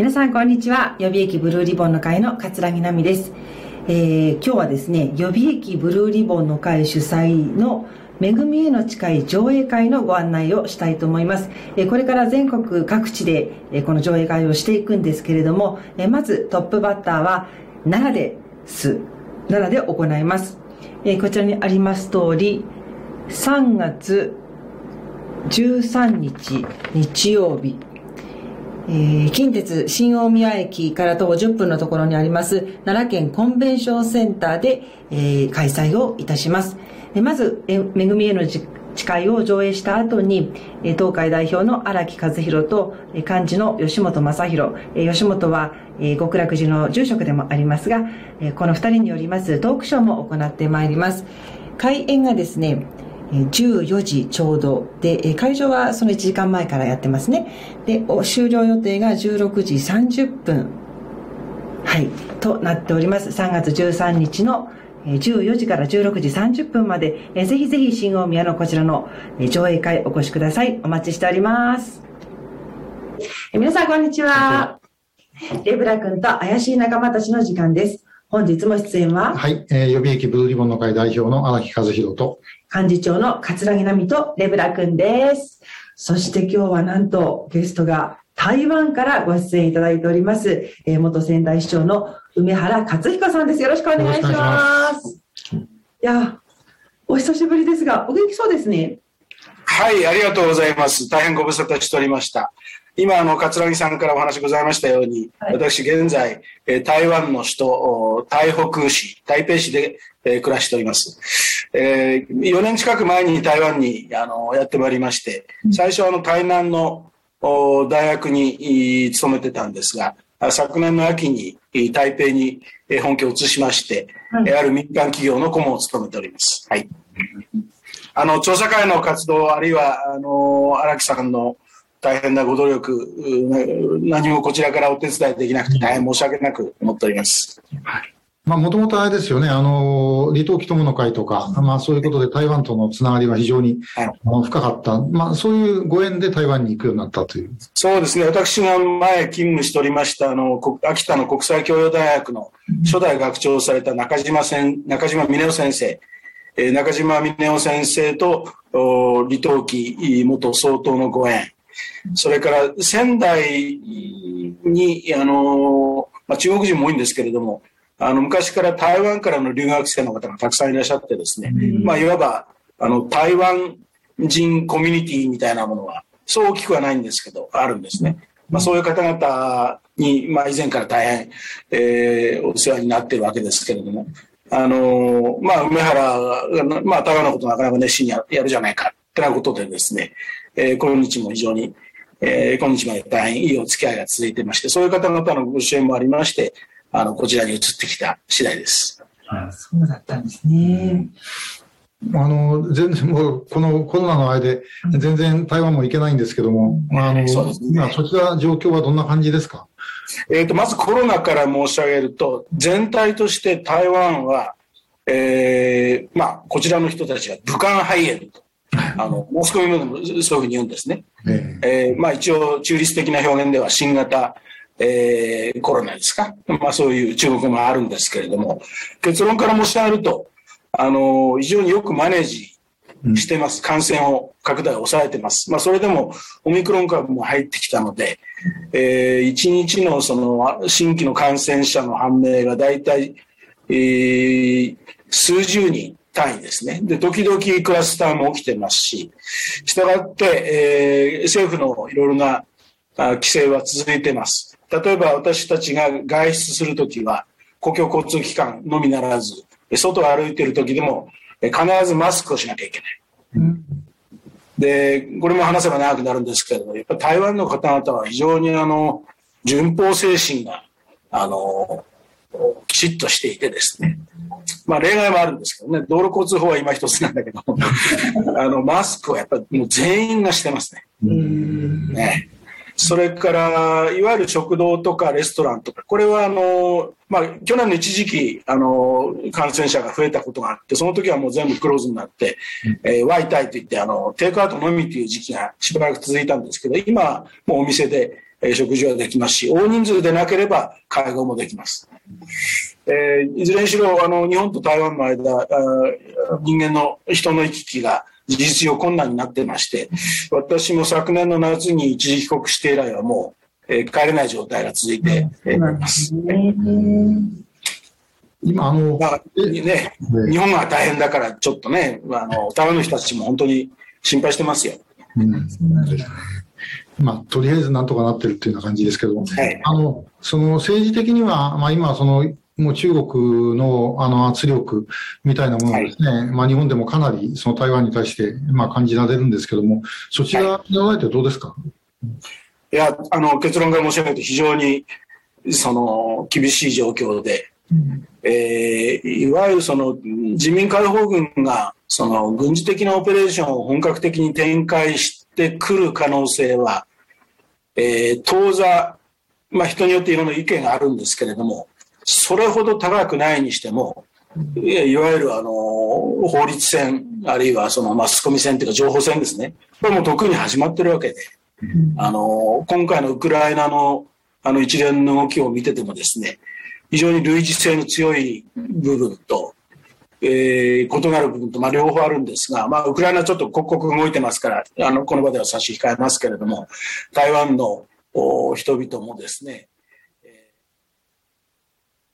皆さんこんにちは予備役ブルーリボンの会の桂木奈美です、えー、今日はですね予備役ブルーリボンの会主催の恵みへの近い上映会のご案内をしたいと思います。これから全国各地でこの上映会をしていくんですけれども、まずトップバッターは奈良です。奈良で行います。こちらにあります通り、3月13日日曜日、えー、近鉄新大宮駅から徒歩10分のところにあります奈良県コンベンションセンターで、えー、開催をいたします。まず、えめぐみへの誓いを上映した後に、東海代表の荒木和弘と幹事の吉本正弘。吉本は極楽寺の住職でもありますが、この二人によりますトークショーも行ってまいります。開演がですね、14時ちょうど。で会場はその1時間前からやってますね。で終了予定が16時30分はい。となっております。3月13日の14時から16時30分まで。ぜひぜひ新大宮のこちらの上映会お越しください。お待ちしております。皆さんこんにちは。レブラ君と怪しい仲間たちの時間です本日も出演ははい、えー、予備役ブルーリボンの会代表の荒木和弘と幹事長の桂木奈美とレブラ君です。そして今日はなんとゲストが台湾からご出演いただいております、えー、元仙台市長の梅原克彦さんです。よろしくお願いします。いや、お久しぶりですが、お元気そうですね。はい、ありがとうございます。大変ご無沙汰しておりました。今、あの、桂木さんからお話ございましたように、はい、私、現在、え台湾の首都、台北市、台北市で、え暮らしております。えー、4年近く前に台湾にあのやってまいりまして、最初あの台南の大学に勤めてたんですが、昨年の秋に台北に本拠を移しまして、はい、ある民間企業の顧問を務めております。はい。あの、調査会の活動、あるいは、あの、荒木さんの大変なご努力、何もこちらからお手伝いできなくて大変申し訳なく思っております。もともとあれですよね、あの、離島祈友の会とか、まあ、そういうことで台湾とのつながりは非常に、深かった。まあ、そういうご縁で台湾に行くようになったという。そうですね。私が前勤務しておりました、あの、秋田の国際教養大学の初代学長をされた中島先、中島峰夫先生。えー、中島峰夫先生と、離島期元総統のご縁。それから仙台に、あの、まあ、中国人も多いんですけれども、あの、昔から台湾からの留学生の方がたくさんいらっしゃってですね、うん、まあ、いわば、あの、台湾人コミュニティみたいなものは、そう大きくはないんですけど、あるんですね。まあ、そういう方々に、まあ、以前から大変、えー、お世話になっているわけですけれども、あのまあ、梅原が、まあ、台湾のことなかなか熱心にやるじゃないか、ってなことでですね、えー、今日も非常に、えー、今日まで大変いいお付き合いが続いてまして、そういう方々のご支援もありまして、あの、こちらに移ってきた次第です。あそうだったんですね。あの、全然もう、このコロナの間で、全然台湾も行けないんですけども、うん、あの、そね、今、そちら状況はどんな感じですか？えっ、と、まずコロナから申し上げると、全体として台湾は、えー、まあ、こちらの人たちは武漢肺炎と。あの、モスコミもそういうふうに言うんですね。えー、まあ一応中立的な表現では新型えー、コロナですか。まあそういう中国もあるんですけれども、結論から申し上げると、あの、非常によくマネージしてます。感染を拡大を抑えてます。まあそれでもオミクロン株も入ってきたので、えー、1日のその新規の感染者の判明が大体、えー、数十人単位ですね。で、時々クラスターも起きてますし、したがって、えー、政府のいろいろな規制は続いてます。例えば私たちが外出するときは、公共交通機関のみならず、外を歩いているときでも、必ずマスクをしなきゃいけない。うん、で、これも話せば長くなるんですけれども、やっぱり台湾の方々は非常にあの、順法精神が、あの、きちっとしていてですね。まあ例外もあるんですけどね、道路交通法は今一つなんだけど、あの、マスクはやっぱりもう全員がしてますね。ねそれから、いわゆる食堂とかレストランとか、これはあの、まあ、去年の一時期、あの、感染者が増えたことがあって、その時はもう全部クローズになって、えー、ワイタイといって、あの、テイクアウトのみという時期がしばらく続いたんですけど、今、もうお店で、え食事はできますし、大人数でなければ会合もできます。えー、いずれにしろ、あの、日本と台湾の間、人間の人の行き来が事実上困難になってまして、私も昨年の夏に一時帰国して以来はもう、えー、帰れない状態が続いています。今、あの、まあ、ね、日本が大変だから、ちょっとね、あの、台湾の人たちも本当に心配してますよ。うん、まあ、とりあえずなんとかなってるっていうような感じですけども、はい、あの、その政治的には、まあ今、その、もう中国のあの圧力みたいなものですね、はい、まあ日本でもかなりその台湾に対してまあ感じられるんですけども、そちらにられてどうですか、いや、あの、結論から申し上げると非常にその厳しい状況で、うん、えー、いわゆるその自民解放軍がその軍事的なオペレーションを本格的に展開してくる可能性は、えー、当座、まあ、人によっていろんな意見があるんですけれども、それほど高くないにしても、いわゆるあの法律戦、あるいはそのマスコミ戦というか情報戦ですね、これも特に始まってるわけで、あの今回のウクライナのあの一連の動きを見ててもですね、非常に類似性の強い部分と、えー、異なる部分と、まあ、両方あるんですが、まあ、ウクライナちょっと刻々動いてますから、あの、この場では差し控えますけれども、台湾の人々もですね、